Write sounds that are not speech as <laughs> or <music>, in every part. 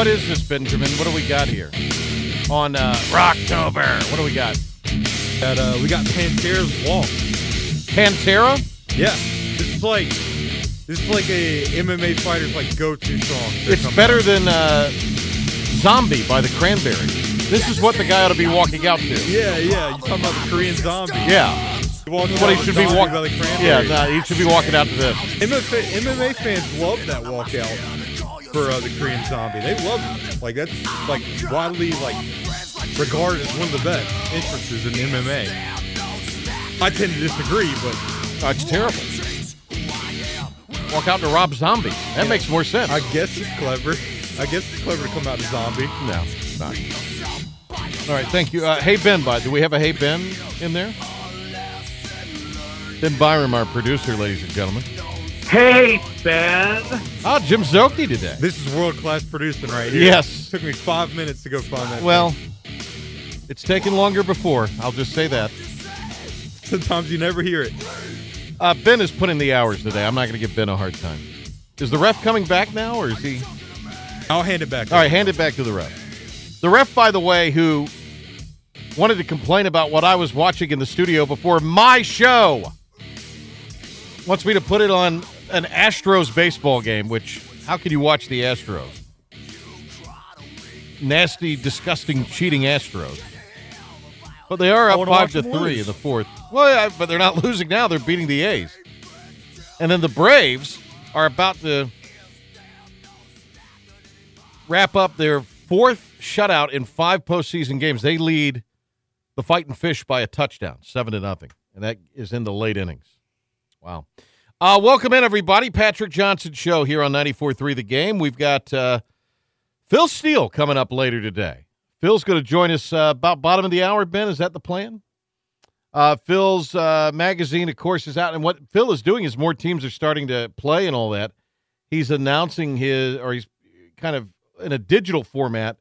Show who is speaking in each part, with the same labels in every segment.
Speaker 1: What is this, Benjamin? What do we got here? On uh, Rocktober. What do we got?
Speaker 2: That uh, we got Pantera's Walk.
Speaker 1: Pantera?
Speaker 2: Yeah, this is like this is like a MMA fighter's like go-to song.
Speaker 1: It's
Speaker 2: coming
Speaker 1: better than uh, Zombie by the Cranberries. This is what the guy ought to be walking out to.
Speaker 2: Yeah, yeah. You talking about the Korean zombie?
Speaker 1: Yeah.
Speaker 2: Walking
Speaker 1: What he should be walking.
Speaker 2: by the
Speaker 1: Yeah, nah, he should be walking out to this.
Speaker 2: MMA, MMA fans love that walkout for uh, the Korean Zombie. They love it. Like that's like widely like regarded as one of the best entrances in MMA. I tend to disagree, but
Speaker 1: it's terrible. Walk out to Rob Zombie. That makes more sense.
Speaker 2: I guess it's clever. I guess it's clever to come out to Zombie.
Speaker 1: no, it's not. All right, thank you. Uh, hey Ben, by do we have a Hey Ben in there? Ben Byram, our producer, ladies and gentlemen.
Speaker 3: Hey, Ben.
Speaker 1: Oh, Jim Zoki today.
Speaker 2: This is world class producing right here.
Speaker 1: Yes.
Speaker 2: took me five minutes to go find that.
Speaker 1: Well, it's taken longer before. I'll just say that.
Speaker 2: sometimes you never hear it.
Speaker 1: Uh, ben is putting the hours today. I'm not going to give Ben a hard time. Is the ref coming back now, or is he?
Speaker 2: I'll hand it back.
Speaker 1: All right, hand it back to the ref. The ref, by the way, who wanted to complain about what I was watching in the studio before my show, wants me to put it on an Astros baseball game. Which, how can you watch the Astros? Nasty, disgusting, cheating Astros. But they are up five to three
Speaker 4: lose.
Speaker 1: in the fourth. Well, yeah, but they're not <laughs> losing now. They're beating the A's. And then the Braves are about to wrap up their fourth shutout in five postseason games. They lead the Fighting Fish by a touchdown, seven to nothing, and that is in the late innings. Wow. Uh, welcome in, everybody. Patrick Johnson Show here on 94.3 The Game. We've got uh, Phil Steele coming up later today. Phil's going to join us uh, about bottom of the hour, Ben. Is that the plan? Uh, Phil's uh, magazine, of course, is out. And what Phil is doing is more teams are starting to play and all that. He's announcing his, or he's kind of in a digital format,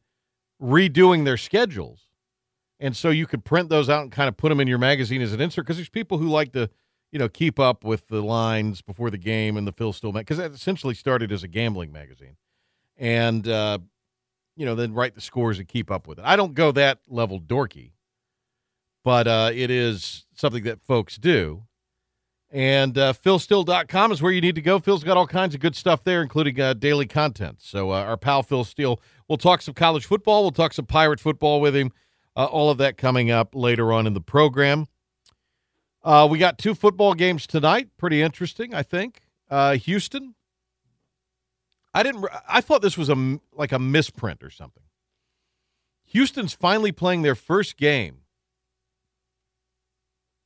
Speaker 1: redoing their schedules. And so you could print those out and kind of put them in your magazine as an insert because there's people who like to, you know, keep up with the lines before the game and the Phil Steele because that essentially started as a gambling magazine, and uh, you know then write the scores and keep up with it. I don't go that level dorky, but uh, it is something that folks do. And uh, PhilSteele.com is where you need to go. Phil's got all kinds of good stuff there, including uh, daily content. So uh, our pal Phil Steele, we'll talk some college football. We'll talk some pirate football with him. Uh, all of that coming up later on in the program. Uh, we got two football games tonight. Pretty interesting, I think. Uh, Houston. I didn't. I thought this was a like a misprint or something. Houston's finally playing their first game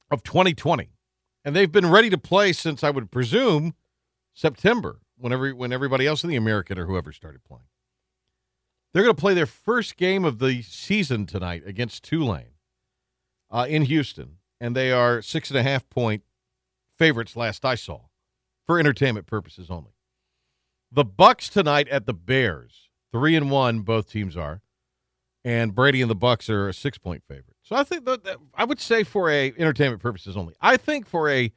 Speaker 1: of 2020, and they've been ready to play since I would presume September, whenever when everybody else in the American or whoever started playing. They're going to play their first game of the season tonight against Tulane uh, in Houston, and they are six and a half point favorites. Last I saw, for entertainment purposes only. The Bucks tonight at the Bears, three and one. Both teams are, and Brady and the Bucks are a six point favorite. So I think that, that I would say for a entertainment purposes only. I think for a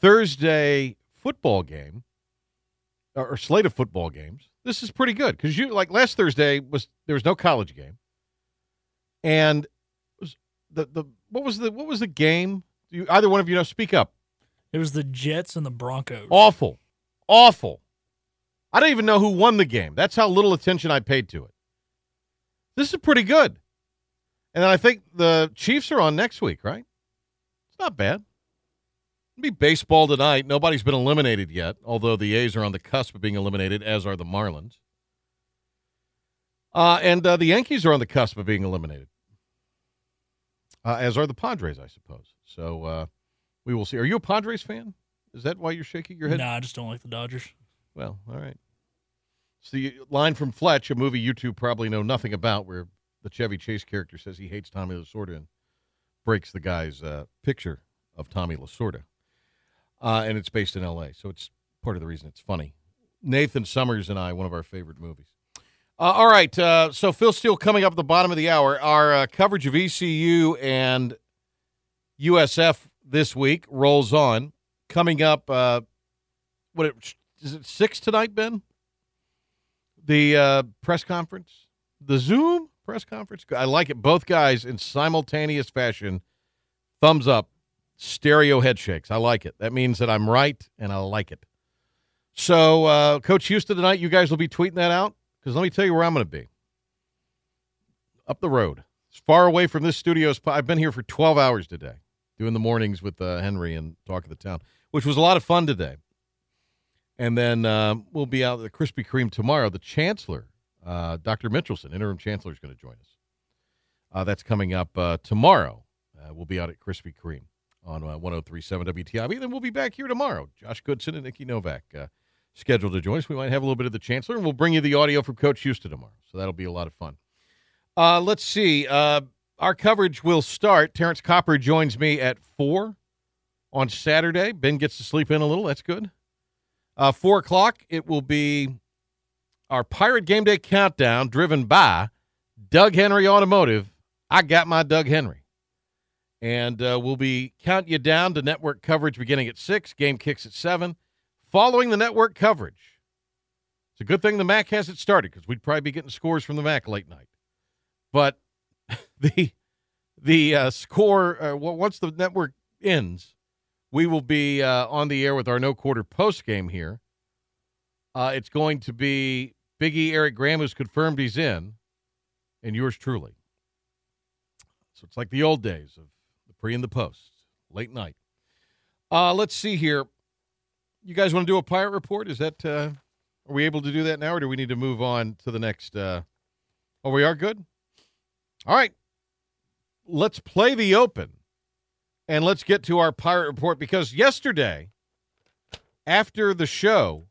Speaker 1: Thursday football game or, or slate of football games, this is pretty good because you like last Thursday was there was no college game, and the the what was the what was the game? Do you, either one of you know? Speak up.
Speaker 4: It was the Jets and the Broncos.
Speaker 1: Awful, awful. I don't even know who won the game. That's how little attention I paid to it. This is pretty good, and then I think the Chiefs are on next week, right? It's not bad. It'll be baseball tonight. Nobody's been eliminated yet, although the A's are on the cusp of being eliminated, as are the Marlins. Uh, and uh, the Yankees are on the cusp of being eliminated, uh, as are the Padres, I suppose. So uh, we will see. Are you a Padres fan? Is that why you're shaking your head?
Speaker 4: Nah, I just don't like the Dodgers.
Speaker 1: Well, all right. It's the line from Fletch, a movie you two probably know nothing about, where the Chevy Chase character says he hates Tommy Lasorda and breaks the guy's uh, picture of Tommy Lasorda. Uh, and it's based in L.A., so it's part of the reason it's funny. Nathan Summers and I, one of our favorite movies. Uh, all right, uh, so Phil Steele coming up at the bottom of the hour. Our uh, coverage of ECU and USF this week rolls on. Coming up, uh, what it, is it six tonight, Ben? The uh, press conference, the Zoom press conference. I like it. Both guys in simultaneous fashion, thumbs up, stereo head shakes. I like it. That means that I'm right, and I like it. So, uh, Coach Houston tonight, you guys will be tweeting that out because let me tell you where I'm going to be. Up the road, as far away from this studio as I've been here for 12 hours today, doing the mornings with uh, Henry and Talk of the Town, which was a lot of fun today. And then uh, we'll be out at the Krispy Kreme tomorrow. The Chancellor, uh, Dr. Mitchelson, interim Chancellor, is going to join us. Uh, that's coming up uh, tomorrow. Uh, we'll be out at Krispy Kreme on uh, 1037 WTIB. Then we'll be back here tomorrow. Josh Goodson and Nikki Novak scheduled to join us. We might have a little bit of the Chancellor, and we'll bring you the audio from Coach Houston tomorrow. So that'll be a lot of fun. Uh, let's see. Uh, our coverage will start. Terrence Copper joins me at 4 on Saturday. Ben gets to sleep in a little. That's good. Uh, 4 o'clock, it will be our Pirate Game Day countdown driven by Doug Henry Automotive. I got my Doug Henry. And uh, we'll be counting you down to network coverage beginning at 6. Game kicks at 7. Following the network coverage. It's a good thing the MAC hasn't started because we'd probably be getting scores from the MAC late night. But <laughs> the the uh, score, uh, once the network ends, we will be uh, on the air with our no quarter post game here. Uh, it's going to be Biggie Eric Graham, who's confirmed he's in, and yours truly. So it's like the old days of the pre and the post, late night. Uh, let's see here. You guys want to do a pirate report? Is that uh, are we able to do that now, or do we need to move on to the next? Uh, oh, we are good. All right, let's play the open, and let's get to our pirate report because yesterday, after the show,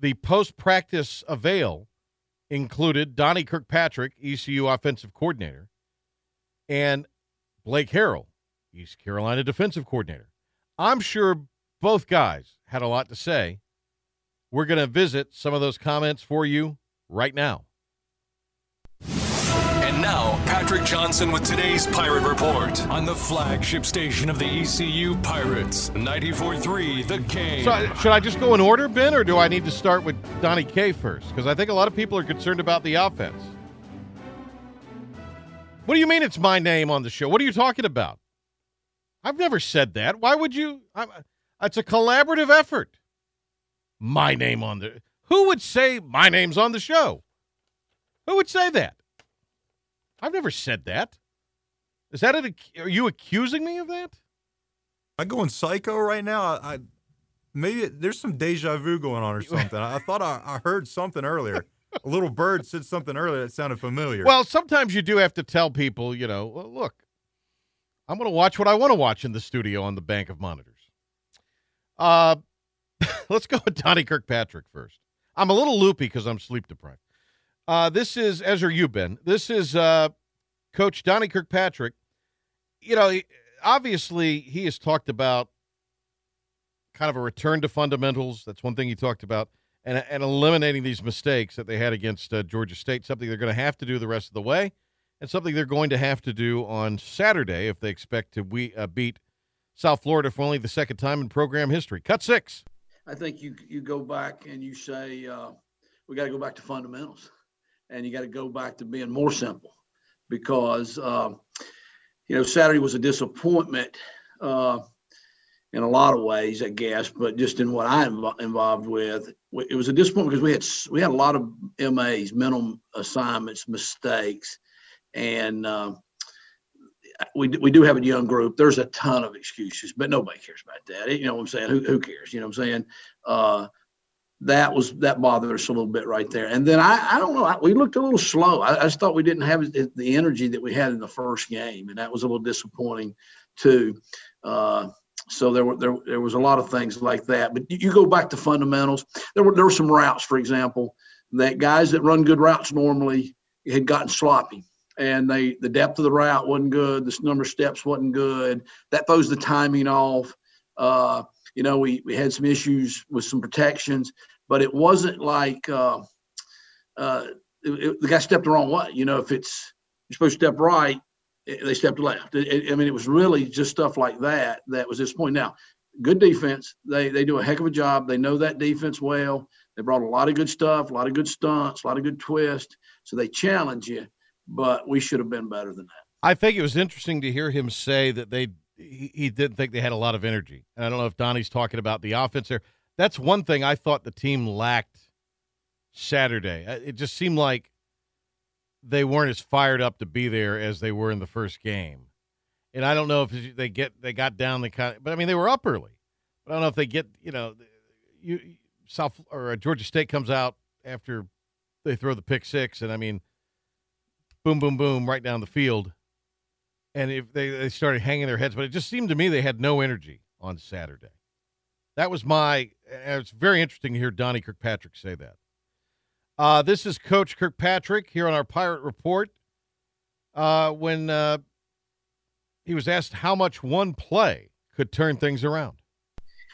Speaker 1: the post practice avail included Donnie Kirkpatrick, ECU offensive coordinator, and Blake Harrell, East Carolina defensive coordinator. I'm sure both guys had a lot to say. We're going to visit some of those comments for you right now.
Speaker 5: And now, Patrick Johnson with today's Pirate Report on the flagship station of the ECU Pirates, 94.3 The Game.
Speaker 1: So, I- should I just go in order, Ben, or do I need to start with Donnie K first? Because I think a lot of people are concerned about the offense. What do you mean it's my name on the show? What are you talking about? I've never said that. Why would you? I'm, it's a collaborative effort. My name on the. Who would say my name's on the show? Who would say that? I've never said that. Is that an? Are you accusing me of that?
Speaker 2: I going psycho right now. I, I maybe there's some deja vu going on or <laughs> something. I thought I, I heard something earlier. A little bird said something earlier that sounded familiar.
Speaker 1: Well, sometimes you do have to tell people, you know, well, look, I'm going to watch what I want to watch in the studio on the bank of monitors. Uh, <laughs> let's go with Donnie Kirkpatrick first. I'm a little loopy because I'm sleep deprived. Uh, this is, as are you, Ben. This is uh, Coach Donnie Kirkpatrick. You know, obviously, he has talked about kind of a return to fundamentals. That's one thing he talked about. And, and eliminating these mistakes that they had against uh, Georgia State, something they're going to have to do the rest of the way, and something they're going to have to do on Saturday if they expect to we, uh, beat South Florida for only the second time in program history. Cut six.
Speaker 6: I think you you go back and you say uh, we got to go back to fundamentals, and you got to go back to being more simple, because um, you know Saturday was a disappointment uh, in a lot of ways, I guess, but just in what I'm involved with, it was a disappointment because we had we had a lot of MAs, mental assignments, mistakes, and. Um, we, we do have a young group. There's a ton of excuses, but nobody cares about that. You know what I'm saying? Who, who cares? You know what I'm saying? Uh, that was that bothered us a little bit right there. And then I, I don't know. I, we looked a little slow. I, I just thought we didn't have the energy that we had in the first game, and that was a little disappointing too. Uh, So there were there, there was a lot of things like that. But you go back to fundamentals. There were there were some routes, for example, that guys that run good routes normally had gotten sloppy and they the depth of the route wasn't good the number of steps wasn't good that throws the timing off. Uh, you know we, we had some issues with some protections but it wasn't like uh, uh, it, it, the guy stepped the wrong way. You know if it's you're supposed to step right they stepped left. It, i mean it was really just stuff like that that was this point now good defense they they do a heck of a job. They know that defense well. They brought a lot of good stuff a lot of good stunts a lot of good twists so they challenge you but we should have been better than that.
Speaker 1: I think it was interesting to hear him say that they he, didn't think they had a lot of energy. And I don't know if Donnie's talking about the offense there. That's one thing I thought the team lacked Saturday. Uh, it just seemed like they weren't as fired up to be there as they were in the first game. And I don't know if they get they got down the kind, but I mean they were up early. But I don't know if they get you know, you South or Georgia State comes out after they throw the pick six, and I mean boom, boom, boom, right down the field. And if they, they started hanging their heads, but it just seemed to me they had no energy on Saturday. That was my. It's very interesting to hear Donnie Kirkpatrick say that. Uh, this is Coach Kirkpatrick here on our Pirate Report. Uh, when uh, he was asked how much one play could turn things around,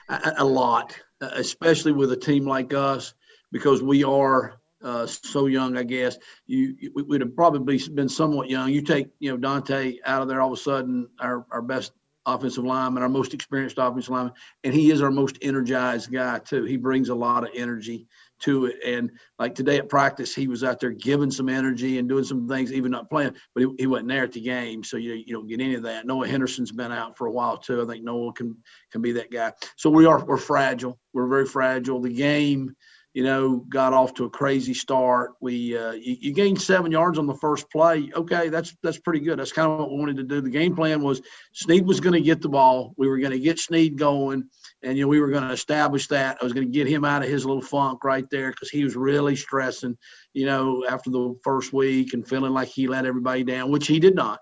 Speaker 6: a, a lot, especially with a team like us, because we are uh, so young, I guess. You, you would have probably been somewhat young. You take, you know, D'Ante out of there, all of a sudden, our, our best offensive lineman, our most experienced offensive lineman, and he is our most energized guy too. He brings a lot of energy to it. And like today at practice, he was out there giving some energy and doing some things, even not playing, but he, he wasn't there at the game. So you, you don't get any of that. Noah Henderson's been out for a while too. I think Noah can can be that guy. So we are we're fragile. We're very fragile. The game you know, got off to a crazy start. We uh, you, you, gained seven yards on the first play. Okay, that's that's pretty good. That's kind of what we wanted to do. The game plan was Snead was going to get the ball. We were going to get Snead going, and you know we were going to establish that. I was going to get him out of his little funk right there because he was really stressing. You know, after the first week and feeling like he let everybody down, which he did not.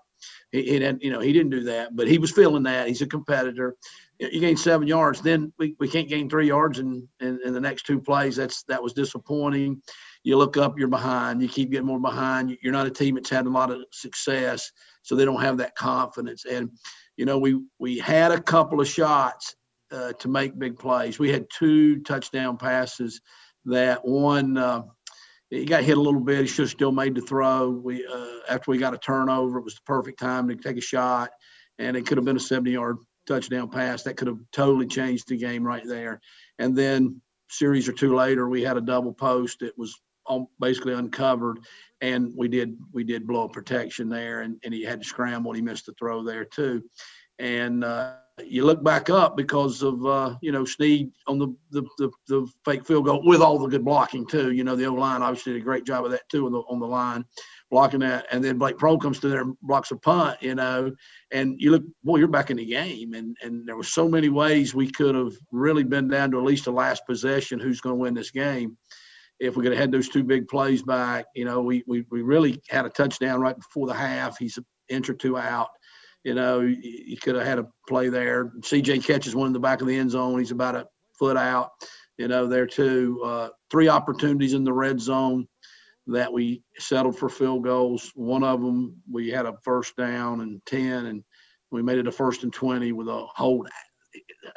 Speaker 6: He, he didn't, you know, he didn't do that, but he was feeling that. He's a competitor you gain seven yards, then we, we can't gain three yards in, in, in, the next two plays. That's that was disappointing. You look up, you're behind. You keep getting more behind. You're not a team that's had a lot of success, so they don't have that confidence. And you know, we we had a couple of shots uh, to make big plays. We had two touchdown passes. That one, uh, he got hit a little bit. He should have still made the throw. We uh, after we got a turnover, it was the perfect time to take a shot, and it could have been a 70 yard touchdown pass that could have totally changed the game right there. And then series or two later, we had a double post. that was basically uncovered, and we did we did blow a protection there, and, and he had to scramble. He missed the throw there too, and. Uh, you look back up because of uh, you know Snead on the, the, the the fake field goal with all the good blocking too. You know the O line obviously did a great job of that too on the on the line, blocking that, and then Blake Proehl comes to there and blocks a punt, you know, and you look, boy, you're back in the game, and and there were so many ways we could have really been down to at least the last possession, who's going to win this game. If we could have had those two big plays back, you know, we we we really had a touchdown right before the half. He's an inch or two out. You know, you could have had a play there. CJ catches one in the back of the end zone. He's about a foot out. You know, there too. Uh, three opportunities in the red zone that we settled for field goals. One of them, we had a first down and 10, and we made it a first and 20 with a hold.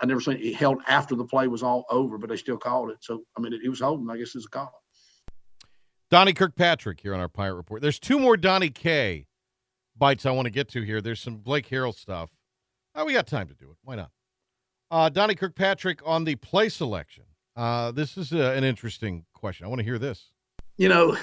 Speaker 6: I never seen it held after the play was all over, but they still called it. So, I mean, it, it was holding, I guess it's a call.
Speaker 1: Donnie Kirkpatrick here on our Pirate Report. There's two more Donnie K bites I want to get to here. There's some Blake Harrell stuff. Oh, we got time to do it. Why not? Uh, Donnie Kirkpatrick on the play selection. Uh, this is uh, an interesting question. I want to hear this
Speaker 6: you know,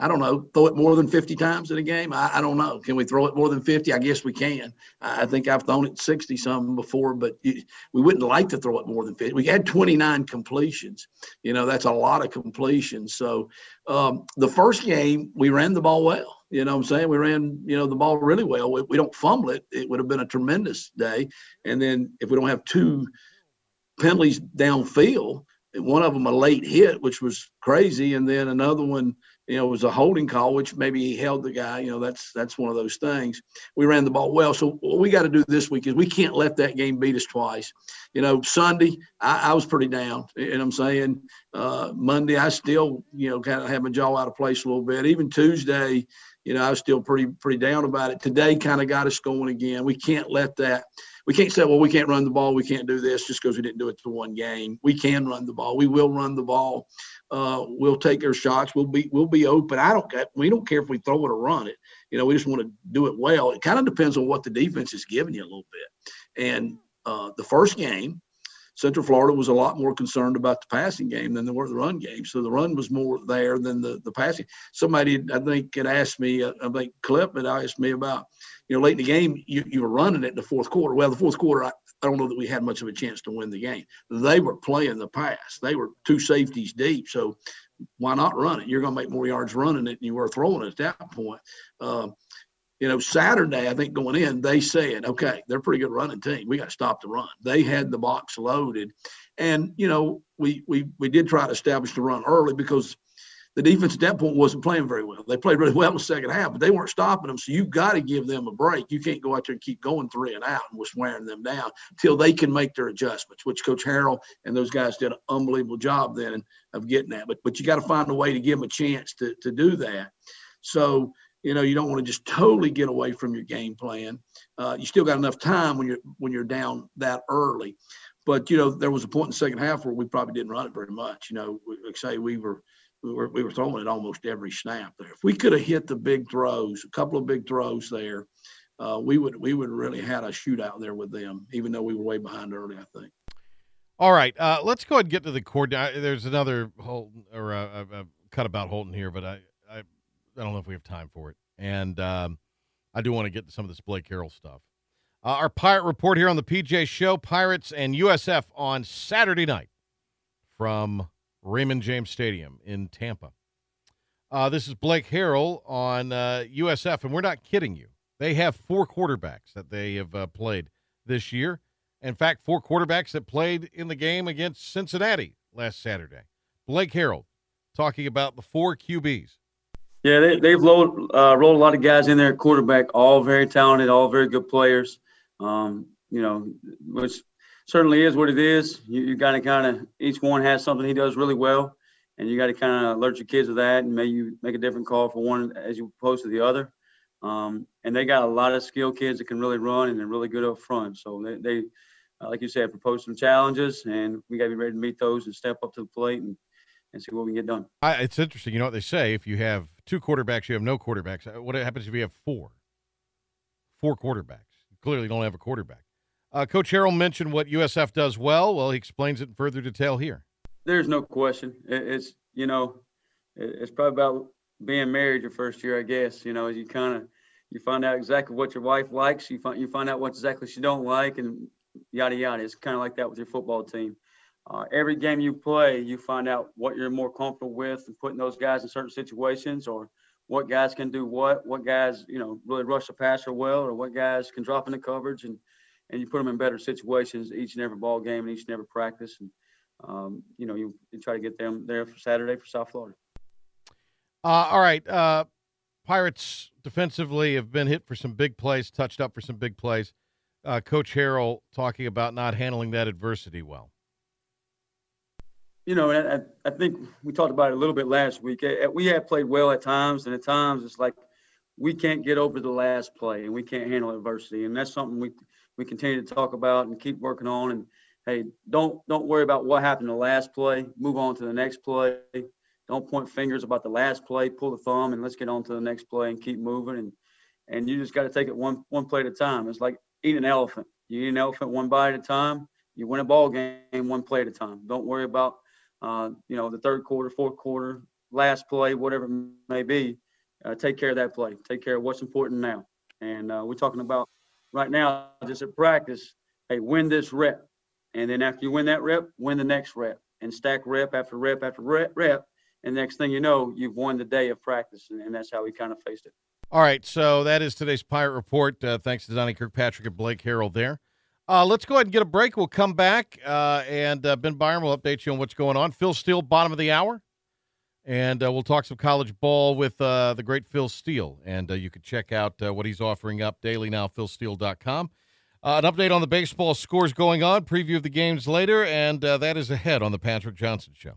Speaker 6: I don't know, throw it more than 50 times in a game. I, I, don't know. Can we throw it more than 50? I guess we can. I think I've thrown it 60 something before, but we wouldn't like to throw it more than 50. We had 29 completions. You know, that's a lot of completions. So um, the first game, we ran the ball well. You know what I'm saying? We ran, you know, the ball really well. We, we don't fumble it. It would have been a tremendous day. And then if we don't have two penalties downfield, one of them a late hit, which was crazy, and then another one you know, was a holding call, which maybe he held the guy. You know, that's that's one of those things. We ran the ball well, so what we got to do this week is we can't let that game beat us twice. You know, Sunday I, I was pretty down, and I'm saying uh, Monday I still you know kind of had my jaw out of place a little bit. Even Tuesday, you know, I was still pretty pretty down about it. Today kind of got us going again. We can't let that. We can't say, well, we can't run the ball. We can't do this just because we didn't do it to one game. We can run the ball. We will run the ball. Uh, we'll take our shots. We'll be we'll be open. I don't we don't care if we throw it or run it. You know, we just want to do it well. It kind of depends on what the defense is giving you a little bit. And uh, the first game, Central Florida was a lot more concerned about the passing game than they were the run game. So the run was more there than the, the passing. Somebody, I think, had asked me, uh, I think Clip had asked me about, you know, late in the game, you, you were running it in the fourth quarter. Well, the fourth quarter, I, I don't know that we had much of a chance to win the game. They were playing the pass. They were two safeties deep. So why not run it? You're going to make more yards running it than you were throwing it at that point. Uh, you know, Saturday, I think going in, they said, okay, they're a pretty good running team. We got to stop the run. They had the box loaded. And, you know, we we we did try to establish the run early because the defense at that point wasn't playing very well. They played really well in the second half, but they weren't stopping them. So you've got to give them a break. You can't go out there and keep going three and out and was wearing them down till they can make their adjustments, which Coach Harrell and those guys did an unbelievable job then of getting that. But but you got to find a way to give them a chance to to do that. So you know you don't want to just totally get away from your game plan. Uh, you still got enough time when you're when you're down that early. But you know there was a point in the second half where we probably didn't run it very much. You know, like say we were we were, we were throwing it almost every snap there. If we could have hit the big throws, a couple of big throws there, uh, we would we would really had a shootout there with them, even though we were way behind early. I think.
Speaker 1: All right, uh, let's go ahead and get to the core. There's another Holton or a, a, a cut about Holton here, but I, I don't know if we have time for it, and um, I do want to get to some of this Blake Harrell stuff. Uh, our pirate report here on the PJ Show: Pirates and USF on Saturday night from Raymond James Stadium in Tampa. Uh, this is Blake Harrell on uh, USF, and we're not kidding you. They have four quarterbacks that they have uh, played this year. In fact, four quarterbacks that played in the game against Cincinnati last Saturday. Blake Harrell talking about the four QBs.
Speaker 7: Yeah, they, they've rolled, uh, rolled a lot of guys in there at quarterback, all very talented, all very good players. Um, you know, which certainly is what it is. You, you got to kind of each one has something he does really well, and you got to kind of alert your kids to that, and maybe you make a different call for one as you opposed to the other. Um, and they got a lot of skilled kids that can really run and they're really good up front. So they, they uh, like you said, propose some challenges, and we got to be ready to meet those and step up to the plate and, and see what we can get done.
Speaker 1: I, it's interesting. You know what they say: if you have two quarterbacks, you have no quarterbacks. Uh, what happens if you have four? Four quarterbacks. You clearly don't have a quarterback. Uh, Coach Harrell mentioned what USF does well. Well, he explains it in further detail here.
Speaker 7: There's no question. It's you know, it's probably about being married your first year, I guess. You know, as you kind of you find out exactly what your wife likes. You find you find out what exactly she don't like, and yada yada. It's kind of like that with your football team. Uh, every game you play, you find out what you're more comfortable with and putting those guys in certain situations, or what guys can do what, what guys you know really rush the passer well, or what guys can drop in the coverage and and you put them in better situations each and every ball game and each and every practice. And, um, you know, you, you, try to get them there for Saturday for South Florida.
Speaker 1: Uh, all right. Uh, Pirates defensively have been hit for some big plays, touched up for some big plays. Uh, Coach Harrell talking about not handling that adversity well.
Speaker 7: You know, I, I think we talked about it a little bit last week. Eh, eh, we have played well at times, and at times it's like we can't get over the last play and we can't handle adversity. And that's something we we continue to talk about and keep working on. And hey, don't don't worry about what happened the last play. Move on to the next play. Don't point fingers about the last play. Pull the thumb and let's get on to the next play and keep moving. And and you just got to take it one one play at a time. It's like eating an elephant. You eat an elephant one bite at a time. You win a ball game one play at a time. Don't worry about uh, you know the third quarter, fourth quarter, last play, whatever it may be. Uh, take care of that play. Take care of what's important now. And uh, we're talking about right now, just at practice, hey, win this rep. And then after you win that rep, win the next rep and stack rep after rep after rep. rep and next thing you know, you've won the day of practice. And, and that's how we kind of faced it.
Speaker 1: All right. So that is today's Pirate Report. Uh, thanks to Donnie Kirkpatrick and Blake Harrell there. Uh, let's go ahead and get a break. We'll come back, uh, and uh, Ben Byram will update you on what's going on. Phil Steele, bottom of the hour. And uh, we'll talk some college ball with uh, the great Phil Steele. And uh, you can check out what he's offering up daily now, philsteele.com. Uh, an update on the baseball scores going on, preview of the games later, and that is ahead on the Patrick Johnson Show.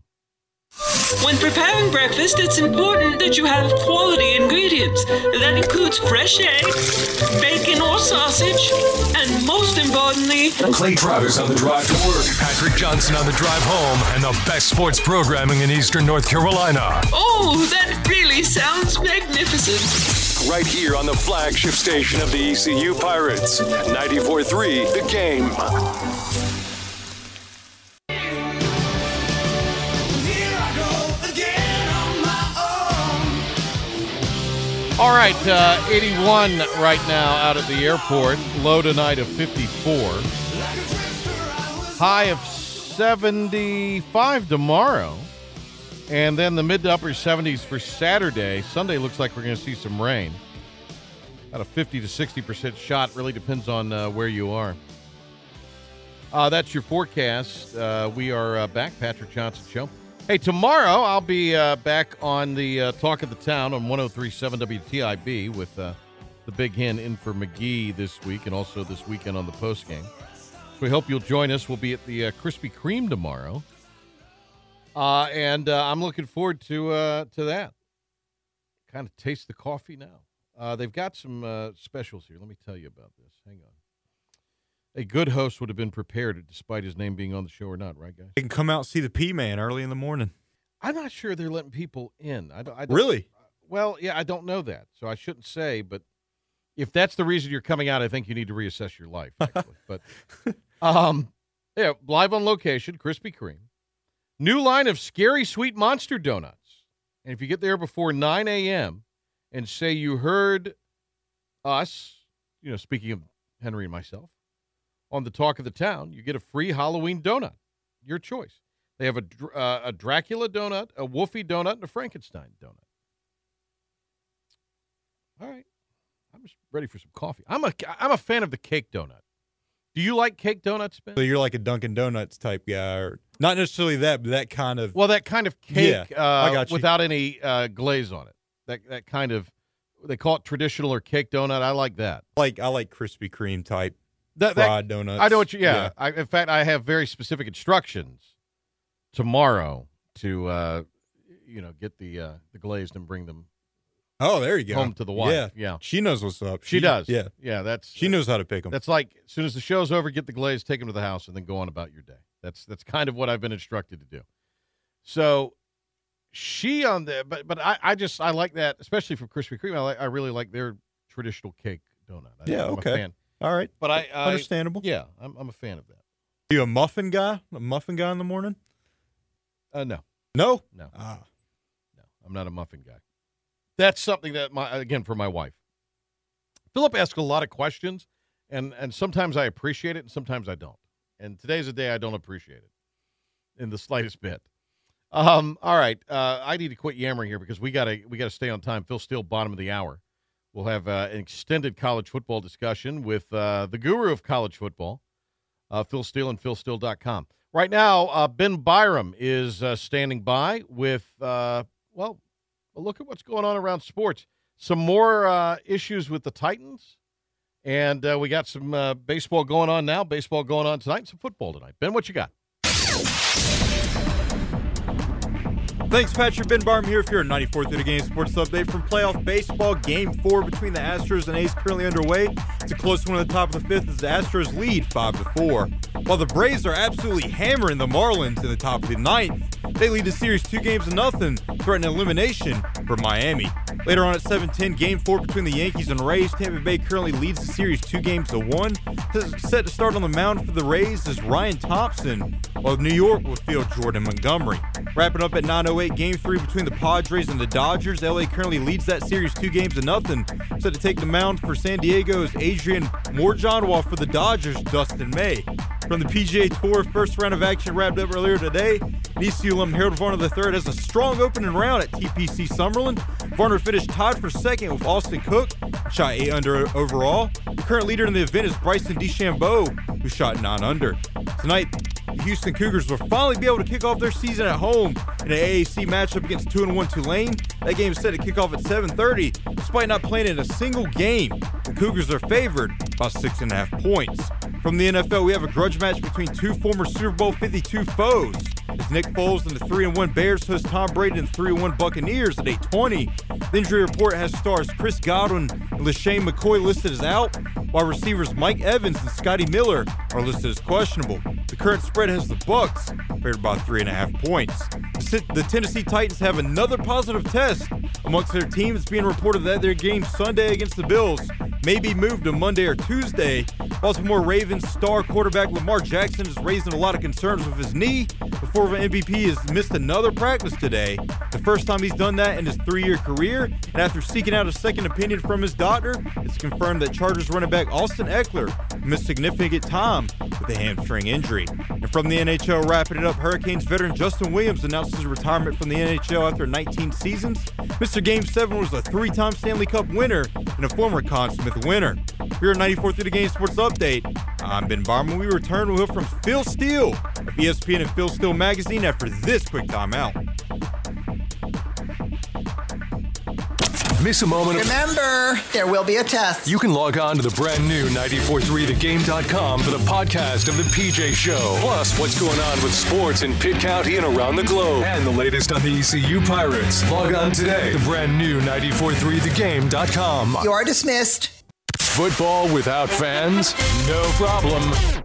Speaker 8: When preparing breakfast, it's important that you have quality ingredients. That includes fresh eggs, bacon or sausage, and most importantly,
Speaker 5: Clay Travis on the drive to work, Patrick Johnson on the drive home, and the best sports programming in Eastern North Carolina.
Speaker 8: oh, that really sounds magnificent.
Speaker 5: Right here on the flagship station of the ECU Pirates, 94 3, The Game.
Speaker 1: All right, uh, 81 right now out at the airport. Low tonight of 54. High of 75 tomorrow. And then the mid to upper 70s for Saturday. Sunday looks like we're going to see some rain. About a 50 to 60% shot. Really depends on uh, where you are. Uh, that's your forecast. Uh, we are uh, back, Patrick Johnson Show. Hey, tomorrow I'll be uh, back on the uh, Talk of the Town on 1037 WTIB with uh, the Big Hen in for McGee this week and also this weekend on the post game. So we hope you'll join us. We'll be at the uh, Krispy Kreme tomorrow. Uh, and uh, I'm looking forward to to that. Kind of taste the coffee now. They've got some specials here. Let me tell you about this. Hang on. A good host would have been prepared, despite his name being on the show or not, right, guys?
Speaker 2: They can come out and see the P Man early in the morning.
Speaker 1: I'm not sure they're letting people in. I don't, I don't,
Speaker 2: Really?
Speaker 1: Well, yeah, I don't know that, so I shouldn't say. But if that's the reason you're coming out, I think you need to reassess your life. <laughs> Actually, but um, yeah, live on location, Krispy Kreme, new line of scary sweet monster donuts. And if you get there before 9 a.m. and say you heard us, you know, speaking of Henry and myself, on the talk of the town, you get a free Halloween donut. Your choice. They have a uh, a Dracula donut, a Wolfie donut, and a Frankenstein donut. All right, I'm just ready for some coffee. I'm a I'm a fan of the cake donut. Do you like cake donuts, Ben?
Speaker 2: So you're like a Dunkin' Donuts type guy, or not necessarily that, but that kind of.
Speaker 1: Well, that kind of cake
Speaker 2: Yeah,
Speaker 1: uh,
Speaker 2: I got you.
Speaker 1: without any uh, glaze on it. That that kind of they call it traditional or cake donut. I like that.
Speaker 2: like I like Krispy Kreme type
Speaker 1: That, that-
Speaker 2: donuts.
Speaker 1: I know what you. Yeah, I, in fact, I have very specific instructions tomorrow to uh, you know get the uh, the glazed and bring them
Speaker 2: Oh, there you go.
Speaker 1: home to the wife.
Speaker 2: Yeah,
Speaker 1: yeah.
Speaker 2: She knows what's up.
Speaker 1: She does.
Speaker 2: Yeah,
Speaker 1: yeah. That's
Speaker 2: she knows how to pick them.
Speaker 1: That's like as soon as the show's over, get the glaze, take them to the house, and then go on about your day. That's that's kind of what I've been instructed to do. So she on the but but I, I just I like that, especially from Krispy Kreme. I like I really like their traditional cake donut. I,
Speaker 2: Yeah,
Speaker 1: I'm
Speaker 2: okay. All right,
Speaker 1: But I, I
Speaker 2: understandable.
Speaker 1: Yeah, I'm I'm a fan of that.
Speaker 2: Are You a muffin guy? A muffin guy in the morning?
Speaker 1: Uh, no,
Speaker 2: No.
Speaker 1: no,
Speaker 2: Ah,
Speaker 1: no. I'm not a muffin guy. That's something that my again for my wife. Philip asks a lot of questions, and and sometimes I appreciate it, and sometimes I don't. And today's a day I don't appreciate it in the slightest bit. Um, all right, uh, I need to quit yammering here because we gotta we gotta stay on time. Phil Steele, bottom of the hour. We'll have uh, an extended college football discussion with uh, the guru of college football, uh, Phil Steele and PhilSteele.com. Right now, uh, Ben Byram is uh, standing by with uh, well, a look at what's going on around sports. Some more issues with the Titans, and we got some baseball going on now. Baseball going on tonight. Some football tonight. Ben, what you got?
Speaker 2: Thanks, Patrick. Ben Barm here. A 94 through the game sports update from playoff baseball, game four between the Astros and A's currently underway. It's a close one at the top of the fifth as the Astros lead five to four. While the Braves are absolutely hammering the Marlins in the top of the ninth, they lead the series two games to nothing, threatening elimination for Miami. Later on at 7-10, game four between the Yankees and Rays. Tampa Bay currently leads the series two games to one. Set to start on the mound for the Rays is Ryan Thompson, while New York will field Jordan Montgomery. Wrapping up at 9:08, Game Three between the Padres and the Dodgers. LA currently leads that series two games to nothing. Set to take the mound for San Diego is Adrian Morejon, while for the Dodgers, Dustin May. From the PGA Tour, first round of action wrapped up earlier today. ECU alum Harold Varner III has a strong opening round at TPC Summerlin. Varner finished tied for second with Austin Cook, shot eight under overall. The current leader in the event is Bryson DeChambeau, who shot nine under. Tonight, the Houston Cougars will finally be able to kick off their season at home in an AAC matchup against 2 and 1 Tulane. That game is set to kick off at 7:30. Despite not playing in a single game, the Cougars are favored by six and a half points. From the NFL, we have a grudge match between two former Super Bowl 52 foes. As Nick Foles and the 3 and 1 Bears host Tom Brady and the 3 and 1 Buccaneers at 8:20. The injury report has stars Chris Godwin and LeSean McCoy listed as out, while receivers Mike Evans and Scotty Miller are listed as questionable. The current spread has the Bucks favored by three and a half points. The, the Tennessee Titans have another positive test amongst their team. It's being reported that their game Sunday against the Bills may be moved to Monday or Tuesday. Baltimore Ravens star quarterback Lamar Jackson is raising a lot of concerns with his knee. The former MVP has missed another practice today, the first time he's done that in his three year career. And after seeking out a second opinion from his doctor, it's confirmed that Chargers running back Austin Ekeler missed significant time with a hamstring injury. And from the NHL, wrapping it up, Hurricanes veteran Justin Williams announced his retirement from the NHL after 19 seasons. Mr. Game 7 was a three time Stanley Cup winner and a former consummate with winner. Here at 94 through the game sports update, I'm Ben Barman. We return with from Phil Steele of ESPN and Phil Steele magazine after this quick timeout.
Speaker 5: Miss a moment.
Speaker 9: Remember, there will be a test.
Speaker 5: You can log on to the brand new 943thegame.com for the podcast of the PJ Show. Plus, what's going on with sports in Pitt County and around the globe. And the latest on the ECU Pirates. Log on today. The brand new 943thegame.com.
Speaker 9: You are dismissed.
Speaker 5: Football without fans? No problem.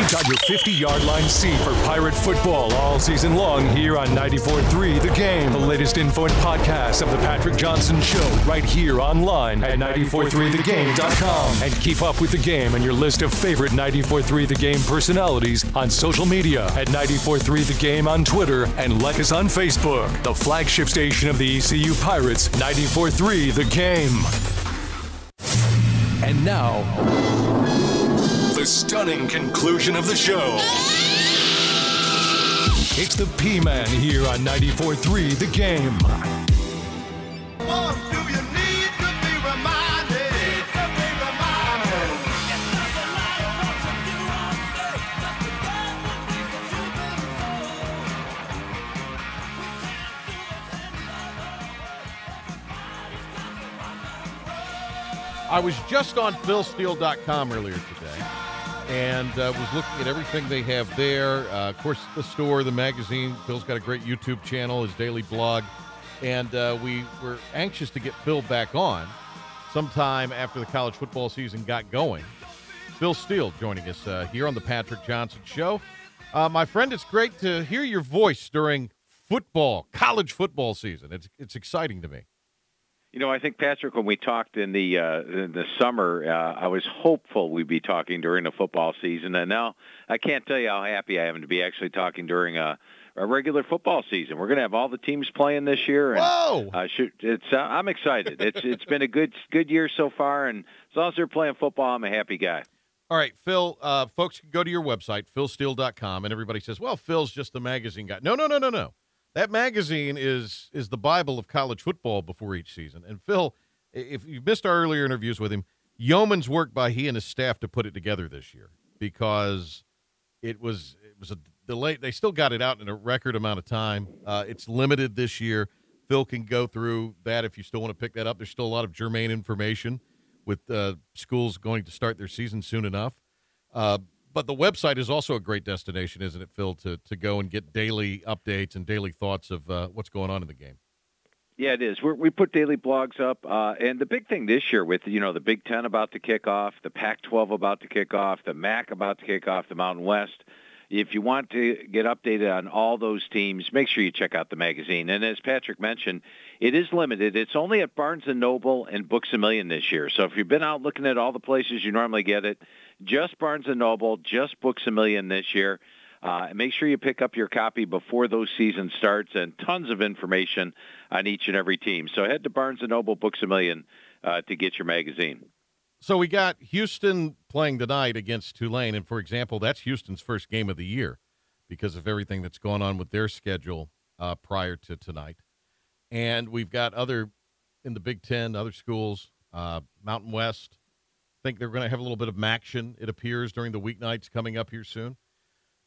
Speaker 5: We've got your 50 yard line seat for Pirate football all season long here on 94.3 The Game. The latest info and podcast of The Patrick Johnson Show right here online at 94.3thegame.com. And keep up with the game and your list of favorite 94.3 The Game personalities on social media at 94.3 The Game on Twitter and like us on Facebook. The flagship station of the ECU Pirates, 94.3 The Game. And now, the stunning conclusion of the show. It's the P Man here on 94.3 The Game.
Speaker 1: I was just on philsteele.com earlier today and uh, was looking at everything they have there. Uh, of course, the store, the magazine. Phil's got a great YouTube channel, his daily blog. And uh, we were anxious to get Phil back on sometime after the college football season got going. Phil Steele joining us uh, here on the Patrick Johnson Show. Uh, my friend, it's great to hear your voice during football, college football season. It's, it's exciting to me.
Speaker 10: You know, I think Patrick, when we talked in the uh, in the summer, uh, I was hopeful we'd be talking during the football season, and now I can't tell you how happy I am to be actually talking during a, a regular football season. We're going to have all the teams playing this year, and
Speaker 1: Whoa!
Speaker 10: Uh, shoot, it's uh, I'm excited. It's it's been a good good year so far, and as long as they're playing football, I'm a happy guy.
Speaker 1: All right, Phil, uh, folks can go to your website, philsteele.com, and everybody says, well, Phil's just the magazine guy. No, no, no, no, no. That magazine is is the Bible of college football before each season. And Phil, if you missed our earlier interviews with him, yeoman's work by he and his staff to put it together this year because it was it was a delay. They still got it out in a record amount of time. Uh, it's limited this year. Phil can go through that if you still want to pick that up. There's still a lot of germane information with uh, schools going to start their season soon enough. Uh, but the website is also a great destination, isn't it, Phil, to, to go and get daily updates and daily thoughts of uh, what's going on in the game?
Speaker 10: Yeah, it is. We're, we put daily blogs up, uh, and the big thing this year with you know the Big Ten about to kick off, the Pac-12 about to kick off, the MAC about to kick off, the Mountain West. If you want to get updated on all those teams, make sure you check out the magazine. And as Patrick mentioned, it is limited. It's only at Barnes Noble and Books a Million this year. So if you've been out looking at all the places you normally get it, just Barnes Noble, just Books a Million this year. Uh, make sure you pick up your copy before those season starts, and tons of information on each and every team. So head to Barnes Noble Books a Million uh, to get your magazine.
Speaker 1: So we got Houston playing tonight against Tulane, and for example, that's Houston's first game of the year because of everything that's going on with their schedule uh, prior to tonight. And we've got other in the Big Ten, other schools, uh, Mountain West, I think they're going to have a little bit of action. It appears during the weeknights coming up here soon.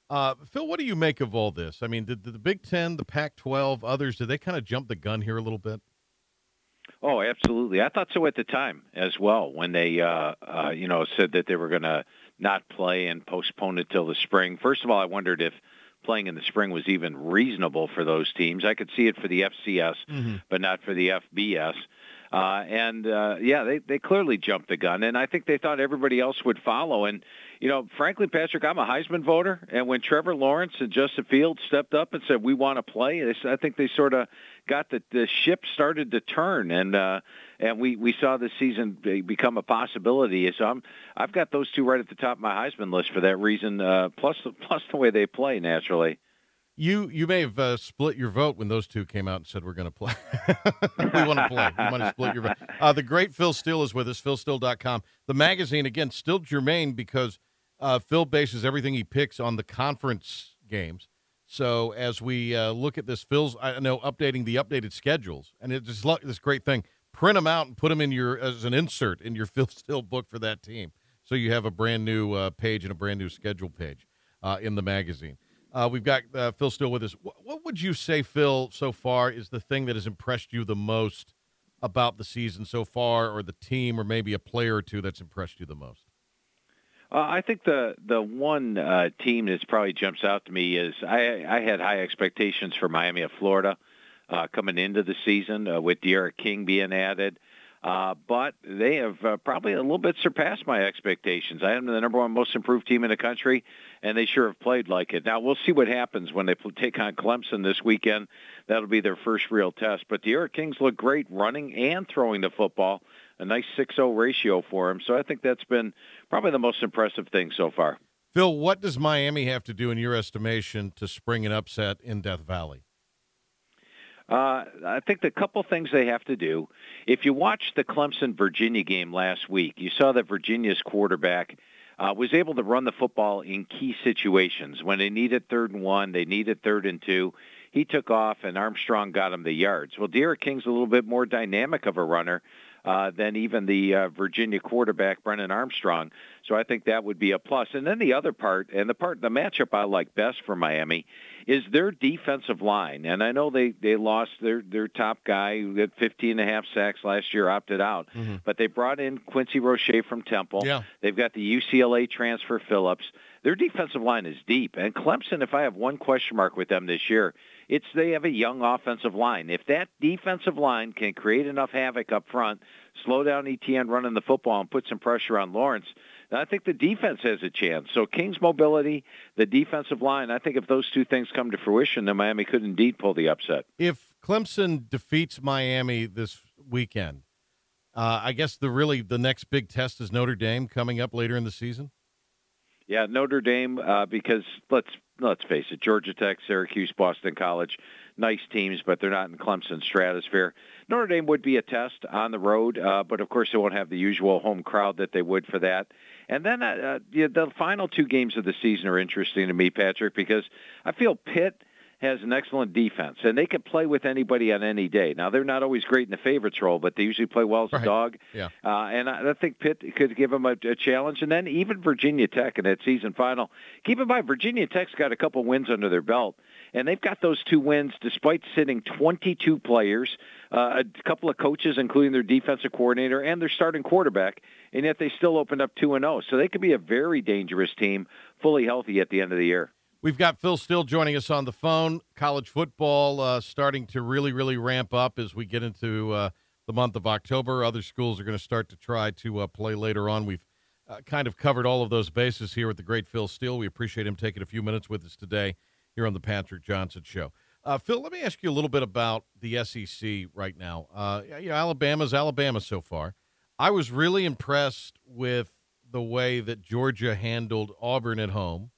Speaker 1: Uh, Phil, what do you make of all this? I mean, did, did the Big Ten, the Pac-12, others, did they kind of jump the gun here a little bit?
Speaker 10: Oh, absolutely. I thought so at the time as well when they, uh, uh, you know, said that they were going to not play and postpone it till the spring. First of all, I wondered if playing in the spring was even reasonable for those teams. I could see it for the FCS,
Speaker 1: Mm-hmm.
Speaker 10: but not for the FBS. Uh, and uh, yeah, they they clearly jumped the gun, and I think they thought everybody else would follow. And you know, frankly, Patrick, I'm a Heisman voter, and when Trevor Lawrence and Justin Fields stepped up and said we want to play, I think they sort of got the the ship started to turn, and uh, and we we saw this season become a possibility. So I'm I've got those two right at the top of my Heisman list for that reason. Uh, plus <laughs> plus the way they play naturally.
Speaker 1: You you may have uh, split your vote when those two came out and said we're going to play. <laughs> we want to play. You might have split your vote. Uh, the great Phil Steele is with us, philsteele.com. The magazine, again, still germane because uh, Phil bases everything he picks on the conference games. So as we uh, look at this, Phil's, I know, updating the updated schedules. And it's just this great thing. Print them out and put them in your as an insert in your <laughs> Phil Steele book for that team. So you have a brand new uh, page and a brand new schedule page uh, in the magazine. Uh, we've got uh, Phil still with us. What, what would you say, Phil, so far is the thing that has impressed you the most about the season so far, or the team, or maybe a player or two that's impressed you the most?
Speaker 10: Uh, I think the the one uh, team that's probably jumps out to me is I, I had high expectations for Miami of Florida uh, coming into the season uh, with D'Eriq King being added, uh, but they have uh, probably a little bit surpassed my expectations. I am the number one most improved team in the country, and they sure have played like it. Now we'll see what happens when they take on Clemson this weekend. That'll be their first real test. But D'Eriq King's look great running and throwing the football a nice 6-0 ratio for him. So I think that's been probably the most impressive thing so far.
Speaker 1: Phil, what does Miami have to do, in your estimation, to spring an upset in Death Valley?
Speaker 10: Uh, I think the couple things they have to do. If you watched the Clemson Virginia game last week, you saw that Virginia's quarterback uh, was able to run the football in key situations. When they needed third and one, they needed third and two. He took off, and Armstrong got him the yards. Well, D'Eriq King's a little bit more dynamic of a runner uh, than even the uh, Virginia quarterback, Brennan Armstrong. So I think that would be a plus. And then the other part, and the part, the matchup I like best for Miami, is their defensive line. And I know they they lost their their top guy who had 15 and a half sacks last year, opted out, but they brought in Quincy Roche from Temple.
Speaker 1: Yeah.
Speaker 10: They've got the UCLA transfer Phillips. Their defensive line is deep. And Clemson, if I have one question mark with them this year, it's they have a young offensive line. If that defensive line can create enough havoc up front, slow down Etienne running the football and put some pressure on Lawrence, then I think the defense has a chance. So King's mobility, the defensive line, I think if those two things come to fruition, then Miami could indeed pull the upset.
Speaker 1: If Clemson defeats Miami this weekend, uh, I guess the really the next big test is Notre Dame coming up later in the season.
Speaker 10: Yeah, Notre Dame, uh, because let's let's face it, Georgia Tech, Syracuse, Boston College, nice teams, but they're not in Clemson's stratosphere. Notre Dame would be a test on the road, uh, but of course they won't have the usual home crowd that they would for that. And then uh, uh, yeah, the final two games of the season are interesting to me, Patrick, because I feel Pitt has an excellent defense, and they can play with anybody on any day. Now they're not always great in the favorites role, but they usually play well as
Speaker 1: Right.
Speaker 10: a dog.
Speaker 1: Yeah.
Speaker 10: Uh, and I, I think Pitt could give them a, a challenge. And then even Virginia Tech in that season final. Keep in mind, Virginia Tech's got a couple wins under their belt, and they've got those two wins despite sitting 22 players, uh, a couple of coaches, including their defensive coordinator and their starting quarterback, and yet they still opened up 2 and 0. So they could be a very dangerous team, fully healthy at the end of the year.
Speaker 1: We've got Phil Steele joining us on the phone. College football uh, starting to really, really ramp up as we get into uh, the month of October. Other schools are going to start to try to uh, play later on. We've uh, kind of covered all of those bases here with the great Phil Steele. We appreciate him taking a few minutes with us today here on the Patrick Johnson Show. Uh, Phil, let me ask you a little bit about the SEC right now. Uh, you know, Alabama's Alabama so far. I was really impressed with the way that Georgia handled Auburn at home.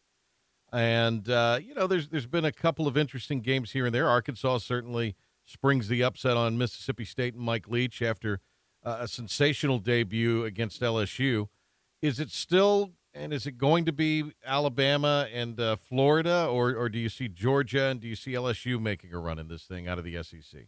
Speaker 1: And uh, you know, there's there's been a couple of interesting games here and there. Arkansas certainly springs the upset on Mississippi State and Mike Leach after uh, a sensational debut against LSU. Is it still and is it going to be Alabama and uh, Florida, or or do you see Georgia and do you see LSU making a run in this thing out of the SEC?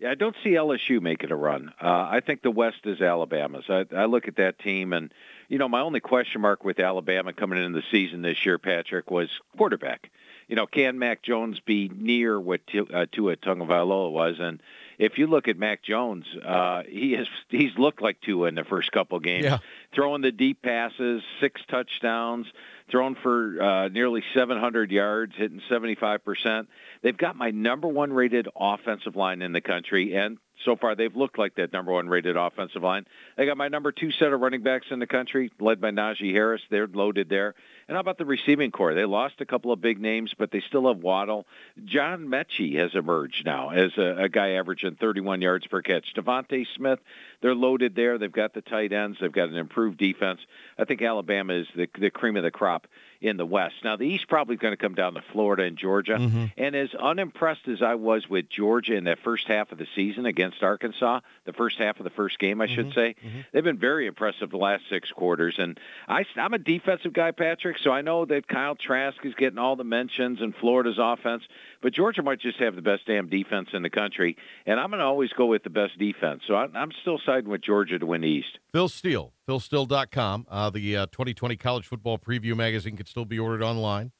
Speaker 10: Yeah, I don't see LSU making a run. Uh, I think the West is Alabama's. I, I look at that team, and you know, my only question mark with Alabama coming into the season this year, Patrick, was quarterback. You know, can Mac Jones be near what Tua uh, Tua Tagovailoa was? And if you look at Mac Jones, uh, he has he's looked like Tua in the first couple games,
Speaker 1: Yeah.
Speaker 10: throwing the deep passes, six touchdowns, thrown for uh, nearly 700 yards, hitting 75%. They've got my number one rated offensive line in the country, and so far they've looked like that number one rated offensive line. They got my number two set of running backs in the country, led by Najee Harris. They're loaded there. And how about the receiving corps? They lost a couple of big names, but they still have Waddle. John Metchie has emerged now as a, a guy averaging 31 yards per catch. DeVonta Smith, they're loaded there. They've got the tight ends. They've got an improved defense. I think Alabama is the, the cream of the crop in the West. Now, the East probably going to come down to Florida and Georgia. Mm-hmm. And as unimpressed as I was with Georgia in that first half of the season against Arkansas, the first half of the first game, I should mm-hmm. say, mm-hmm. they've been very impressive the last six quarters. And I, I'm a defensive guy, Patrick, so I know that Kyle Trask is getting all the mentions in Florida's offense, but Georgia might just have the best damn defense in the country. And I'm going to always go with the best defense. So I'm still siding with Georgia to win East.
Speaker 1: Phil Steele, philsteele.com. Uh, the uh, 2020 College Football Preview magazine can still be ordered online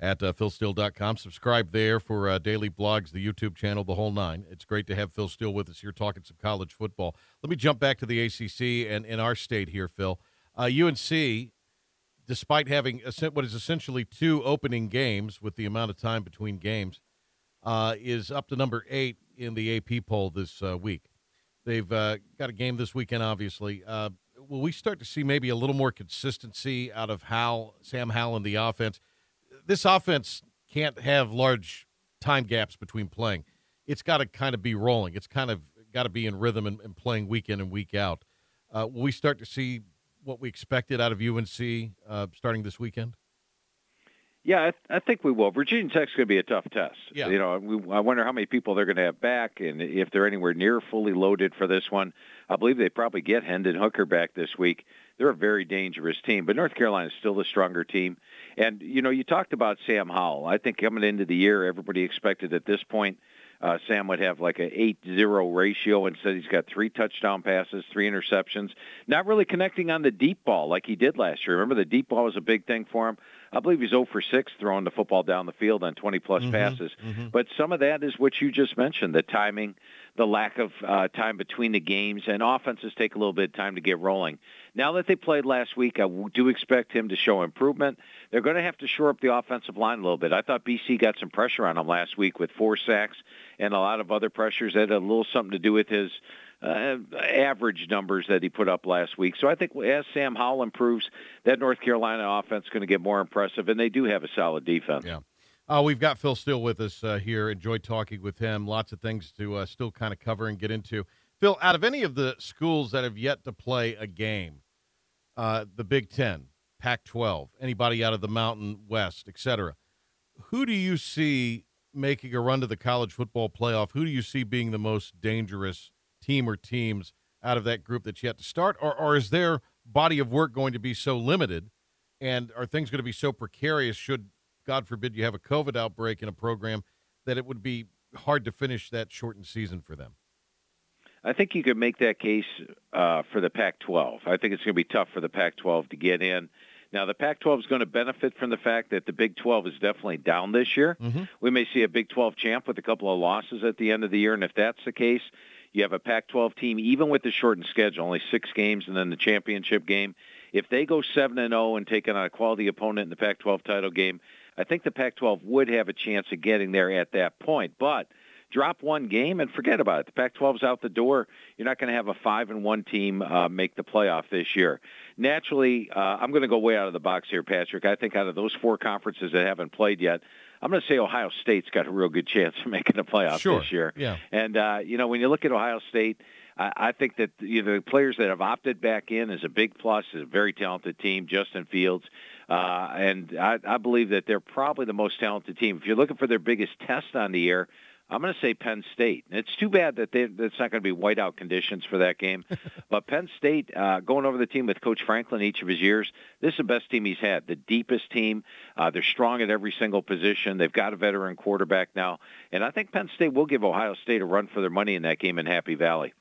Speaker 1: at uh, philsteele.com. Subscribe there for uh, daily blogs, the YouTube channel, the whole nine. It's great to have Phil Steele with us here talking some college football. Let me jump back to the ACC and in our state here, Phil. Uh, UNC, despite having what is essentially two opening games with the amount of time between games, uh, is up to number eight in the AP poll this uh, week. They've uh, got a game this weekend, obviously. Uh, will we start to see maybe a little more consistency out of Hal, Sam Howell, and the offense? This offense can't have large time gaps between playing. It's got to kind of be rolling. It's kind of got to be in rhythm and, and playing week in and week out. Uh, will we start to see what we expected out of UNC starting this weekend?
Speaker 10: Yeah, I, th- I think we will. Virginia Tech's going to be a tough test.
Speaker 1: Yeah.
Speaker 10: You know, we, I wonder how many people they're going to have back, and if they're anywhere near fully loaded for this one. I believe they probably get Hendon Hooker back this week. They're a very dangerous team, but North Carolina is still the stronger team. And you know, you talked about Sam Howell. I think coming into the year, everybody expected at this point uh, Sam would have like a 8-0 ratio. Instead, he's got three touchdown passes, three interceptions. Not really connecting on the deep ball like he did last year. Remember, the deep ball was a big thing for him. I believe he's 0 for 6 throwing the football down the field on 20 plus passes. But some of that is what you just mentioned: the timing, the lack of uh, time between the games, and offenses take a little bit of time to get rolling. Now that they played last week, I do expect him to show improvement. They're going to have to shore up the offensive line a little bit. I thought BC got some pressure on him last week with four sacks and a lot of other pressures that had a little something to do with his uh, average numbers that he put up last week. So I think as Sam Howell improves, that North Carolina offense is going to get more impressive, and they do have a solid defense.
Speaker 1: Yeah. Uh, we've got Phil Steele with us uh, here. Enjoyed talking with him. Lots of things to uh, still kind of cover and get into. Phil, out of any of the schools that have yet to play a game, uh, the Big Ten, Pac-12, anybody out of the Mountain West, et cetera, who do you see making a run to the college football playoff? Who do you see being the most dangerous team or teams out of that group that's yet to start? Or, or is their body of work going to be so limited, and are things going to be so precarious? Should God forbid you have a COVID outbreak in a program, that it would be hard to finish that shortened season for them.
Speaker 10: I think you could make that case uh, for the Pac-12. I think it's going to be tough for the Pac-12 to get in. Now, the Pac-12 is going to benefit from the fact that the Big 12 is definitely down this year. We may see a Big 12 champ with a couple of losses at the end of the year, and if that's the case, you have a Pac-12 team, even with the shortened schedule, only six games and then the championship game. If they go 7 and 0 and take on a quality opponent in the Pac-12 title game, I think the Pac-12 would have a chance of getting there at that point. But drop one game and forget about it. The Pac-12's out the door. You're not going to have a five and one team uh, make the playoff this year. Naturally, uh, I'm going to go way out of the box here, Patrick. I think out of those four conferences that haven't played yet, I'm going to say Ohio State's got a real good chance of <laughs> making the playoff
Speaker 1: Sure.
Speaker 10: this year.
Speaker 1: Yeah.
Speaker 10: And uh, you know, when you look at Ohio State, I, I think that you know, the players that have opted back in is a big plus. Is a very talented team. Justin Fields, uh, and I, I believe that they're probably the most talented team. If you're looking for their biggest test on the year, I'm going to say Penn State. And it's too bad that they, it's not going to be whiteout conditions for that game. <laughs> but Penn State, uh, going over the team with Coach Franklin each of his years, this is the best team he's had, the deepest team. Uh, they're strong at every single position. They've got a veteran quarterback now. And I think Penn State will give Ohio State a run for their money in that game in Happy Valley.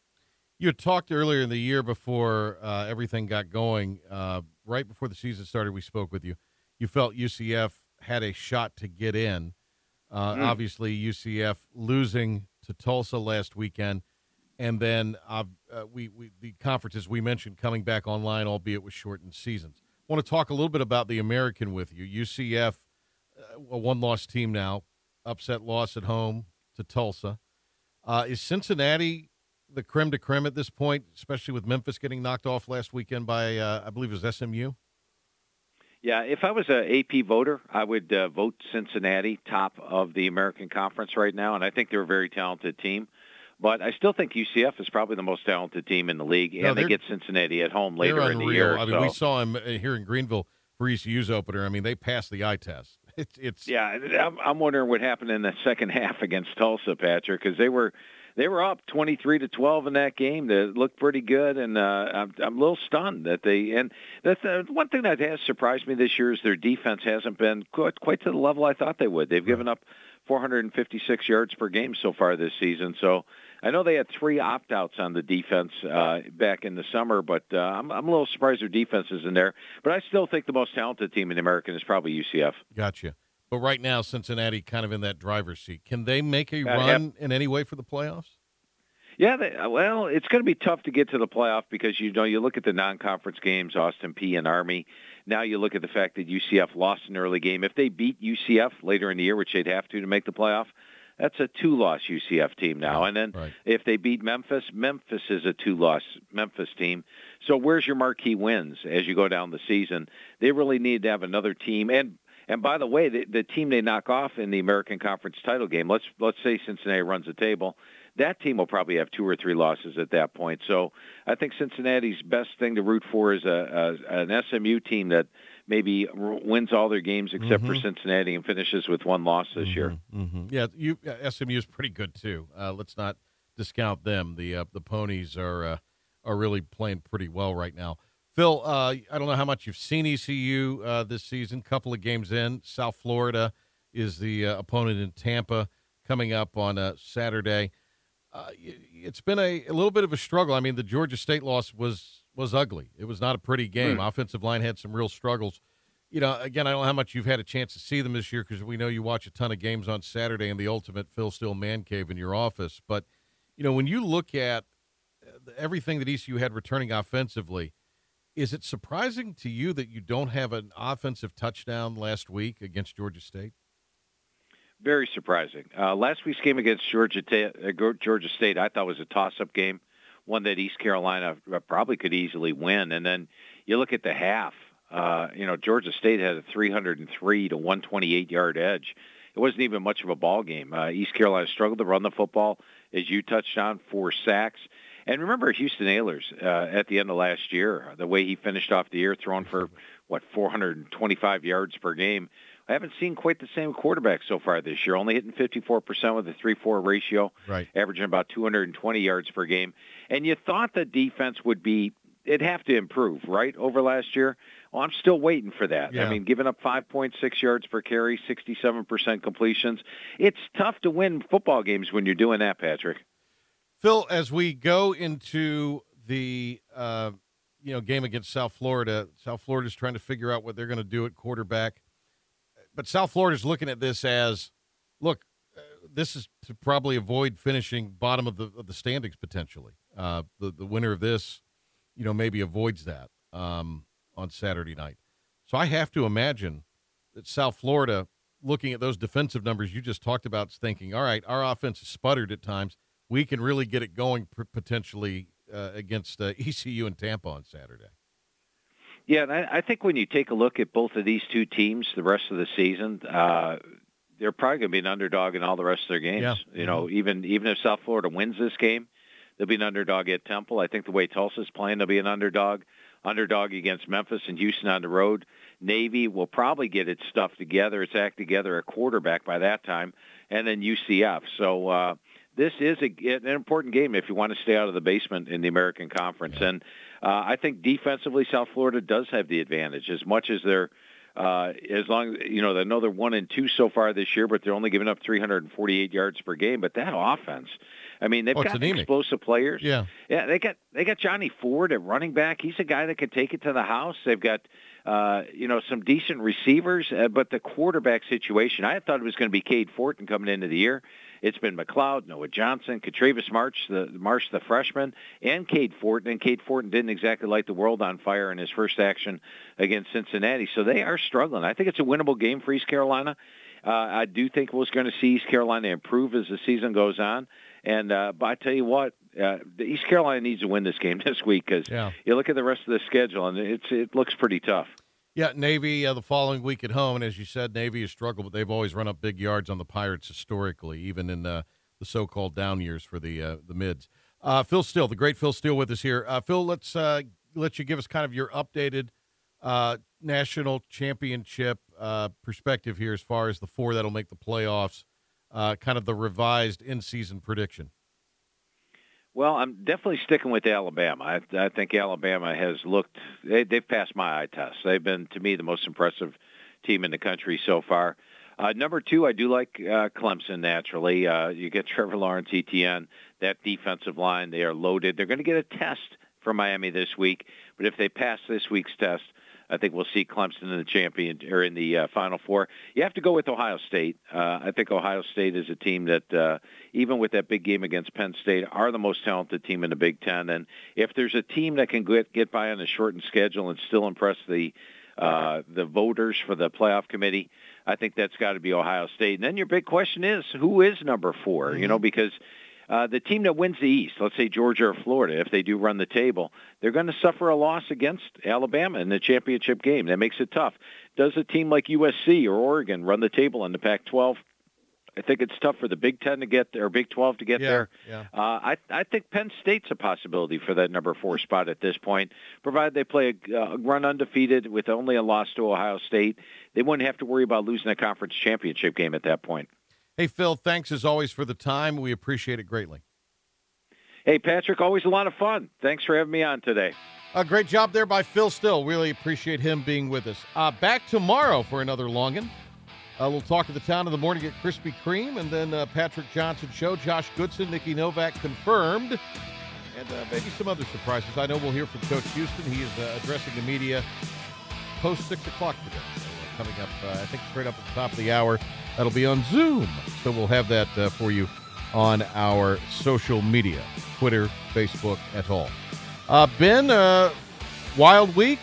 Speaker 1: You had talked earlier in the year before uh, everything got going, uh, right before the season started, we spoke with you. You felt UCF had a shot to get in. Uh,
Speaker 10: Mm.
Speaker 1: Obviously, UCF losing to Tulsa last weekend, and then uh, uh, we, we the conferences we mentioned coming back online, albeit with shortened seasons. I want to talk a little bit about the American with you. UCF, uh, a one-loss team now, upset loss at home to Tulsa. Uh, is Cincinnati the creme de creme at this point, especially with Memphis getting knocked off last weekend by, uh, I believe it was SMU?
Speaker 10: Yeah, if I was a AP voter, I would uh, vote Cincinnati top of the American Conference right now, and I think they're a very talented team. But I still think UCF is probably the most talented team in the league,
Speaker 1: No,
Speaker 10: and they
Speaker 1: they're-
Speaker 10: get Cincinnati at home later in the year.
Speaker 1: I mean,
Speaker 10: so-
Speaker 1: we saw him uh, here in Greenville for ECU's opener. I mean, they passed the eye test. <laughs> It's, it's
Speaker 10: Yeah, I'm, I'm wondering what happened in the second <laughs> half against Tulsa, Patrick, because they were they were up 23 to 12 in that game. They looked pretty good, and uh, I'm, I'm a little stunned that they. And that's uh, one thing that has surprised me this year is their defense hasn't been quite, quite to the level I thought they would. They've given up 456 yards per game so far this season. So I know they had three opt-outs on the defense uh, back in the summer, but uh, I'm, I'm a little surprised their defense is in there. But I still think the most talented team in the American is probably UCF.
Speaker 1: Gotcha. But right now, Cincinnati kind of in that driver's seat. Can they make a
Speaker 10: Uh,
Speaker 1: run in any way for the playoffs?
Speaker 10: Yeah, they, well, it's going to be tough to get to the playoff because you know you look at the non-conference games, Austin Peay and Army. Now you look at the fact that UCF lost an early game. If they beat UCF later in the year, which they'd have to to make the playoff, that's a two-loss UCF team now. And then if they beat Memphis, Memphis is a two-loss Memphis team. So where's your marquee wins as you go down the season? They really need to have another team. And and by the way, the, the team they knock off in the American Conference title game, let's let's say Cincinnati runs the table, that team will probably have two or three losses at that point. So I think Cincinnati's best thing to root for is a, a an SMU team that maybe wins all their games except for
Speaker 1: Mhm.
Speaker 10: Cincinnati and finishes with one loss this year.
Speaker 1: Mm-hmm. Yeah, you SMU is pretty good too. Uh, let's not discount them. The uh, the ponies are uh, are really playing pretty well right now. Phil, uh, I don't know how much you've seen ECU uh, this season. Couple of games in. South Florida is the uh, opponent in Tampa coming up on uh, Saturday. Uh, it's been a, a little bit of a struggle. I mean, the Georgia State loss was was ugly. It was not a pretty game.
Speaker 10: Mm.
Speaker 1: Offensive line had some real struggles. You know, again, I don't know how much you've had a chance to see them this year because we know you watch a ton of games on Saturday in the ultimate Phil Steele man cave in your office. But you know, when you look at uh, everything that ECU had returning offensively, is it surprising to you that you don't have an offensive touchdown last week against Georgia State?
Speaker 10: Very surprising. Uh, last week's game against Georgia uh, Georgia State, I thought was a toss-up game, one that East Carolina uh, probably could easily win. And then you look at the half. Uh, you know, Georgia State had a 303 to 128 yard edge. It wasn't even much of a ball game. Uh, East Carolina struggled to run the football, as you touched on, four sacks. And remember Holton Ahlers uh, at the end of last year, the way he finished off the year, throwing for what 425 yards per game. I haven't seen quite the same quarterback so far this year. Only hitting 54% with a 3-4 ratio,
Speaker 1: Right.
Speaker 10: averaging about 220 yards per game. And you thought the defense would be it'd have to improve, right, over last year. Well, I'm still waiting for that.
Speaker 1: Yeah.
Speaker 10: I mean, giving up 5.6 yards per carry, 67% completions. It's tough to win football games when you're doing that, Patrick.
Speaker 1: Phil, as we go into the uh, you know game against South Florida, South Florida is trying to figure out what they're going to do at quarterback, but South Florida is looking at this as, look, uh, this is to probably avoid finishing bottom of the of the standings potentially. Uh, the the winner of this, you know, maybe avoids that um, on Saturday night. So I have to imagine that South Florida, looking at those defensive numbers you just talked about, is thinking, all right, our offense sputtered at times. We can really get it going potentially uh, against uh, <laughs> ECU and Tampa on Saturday.
Speaker 10: Yeah, and I, I think when you take a look at both of these two teams, the rest of the season, uh, they're probably going to be an underdog in all the rest of their games.
Speaker 1: Yeah.
Speaker 10: You know, even even if South Florida wins this game, they'll be an underdog at Temple. I think the way Tulsa's playing, they'll be an underdog. underdog against Memphis and Houston on the road. Navy will probably get its stuff together, its act together, a quarterback by that time, and then UCF. So uh, this is a, an important game if you want to stay out of the basement in the American Conference. Yeah. And uh, I think defensively, South Florida does have the advantage as much as they're. Uh, as long you know, they know they're one and two so far this year, but they're only giving up 348 yards per game. But that offense, I mean, they've
Speaker 1: oh,
Speaker 10: got explosive players.
Speaker 1: Yeah,
Speaker 10: yeah, they got they got Johnny Ford at running back. He's a guy that can take it to the house. They've got uh, you know some decent receivers, uh, but the quarterback situation, I thought it was going to be Cade Fortin coming into the year. It's been McCloud, Noah Johnson, Katravis Marsh, the Marsh, the freshman, and Cade Fortin. And Cade Fortin didn't exactly light the world on fire in his first action against Cincinnati, so they are struggling. I think it's a winnable game for East Carolina. Uh, I do think we're going to see East Carolina improve as the season goes on. And uh, but I tell you what, uh, East Carolina needs to win this game <laughs> this week because
Speaker 1: yeah.
Speaker 10: you look at the rest of the schedule and it's it looks pretty tough.
Speaker 1: Yeah, Navy uh, the following week at home, and as you said, Navy has struggled, but they've always run up big yards on the Pirates historically, even in uh, the so-called down years for the uh, the mids. Uh, Phil Steele, the great Phil Steele, with us here. Uh, Phil, let's uh, let you give us kind of your updated national championship perspective here, as far as the four that'll make the playoffs, kind of the revised in-season prediction.
Speaker 10: Well, I'm definitely sticking with Alabama. I, I think Alabama has looked, they, they've passed my eye test. They've been, to me, the most impressive team in the country so far. Uh, number two, I do like uh, Clemson naturally. Uh, you get <laughs> Trevor Lawrence, Etienne, that defensive line, they are loaded. They're going to get a test from Miami this week, but if they pass this week's test, I think we'll see Clemson in the champion or in the uh, Final Four. You have to go with Ohio State. Uh, I think Ohio State is a team that, uh, even with that big game against Penn State, are the most talented team in the Big Ten. And if there's a team that can get get by on a shortened schedule and still impress the uh, the voters for the playoff committee, I think that's got to be Ohio State. And then your big question is, who is number 4 mm-hmm. You know, because uh, the team that wins the East, let's say Georgia or Florida, if they do run the table, they're going to suffer a loss against Alabama in the championship game. That makes it tough. Does a team like USC or Oregon run the table in the Pac-12? I think it's tough for the Big Ten to get there, or Big Twelve to get
Speaker 1: yeah,
Speaker 10: there.
Speaker 1: Yeah.
Speaker 10: Uh, I I think Penn State's a possibility for that number four spot at this point, provided they play a uh, run undefeated with only a loss to Ohio State. They wouldn't have to worry about losing a conference championship game at that point.
Speaker 1: Hey, Phil, thanks as always for the time. We appreciate it greatly.
Speaker 10: Hey, Patrick, always a lot of fun. Thanks for having me on today.
Speaker 1: A great job there by Phil Steele. Really appreciate him being with us. Uh, back tomorrow for another Longan. Uh, we'll talk to the town in the morning at Krispy Kreme, and then uh, Patrick Johnson show. Josh Goodson, Nikki Novak confirmed, and uh, maybe some other surprises. I know we'll hear from Coach Houston. He is uh, addressing the media post six o'clock today. So, uh, coming up, uh, I think straight up at the top of the hour. That'll be on Zoom. So we'll have that uh, for you on our social media Twitter, Facebook, et al. Uh, ben, uh, wild week?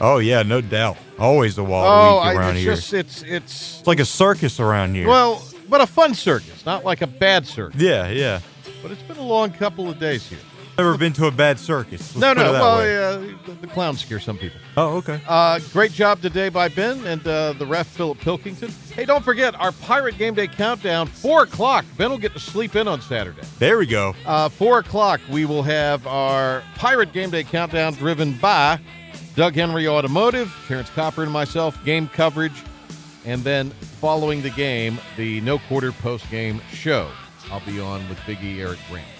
Speaker 2: Oh, yeah, no doubt. Always a wild
Speaker 1: oh,
Speaker 2: week around
Speaker 1: I, it's
Speaker 2: here.
Speaker 1: Just, it's, it's,
Speaker 2: it's like a circus around here.
Speaker 1: Well, but a fun circus, not like a bad circus.
Speaker 2: Yeah, yeah.
Speaker 1: But it's been a long couple of days here.
Speaker 2: Never been to a bad circus. Let's
Speaker 1: no, no. Well, uh, the, the clowns scare some people.
Speaker 2: Oh, okay.
Speaker 1: Uh, great job today by Ben and uh, the ref Philip Pilkington. Hey, don't forget our Pirate Game Day countdown. Four o'clock. Ben will get to sleep in on Saturday.
Speaker 2: There we go.
Speaker 1: Uh, four o'clock. We will have our Pirate Game Day countdown driven by Doug Henry Automotive, Terrence Copper, and myself. Game coverage, and then following the game, the no quarter post game show. I'll be on with Biggie Eric Grant.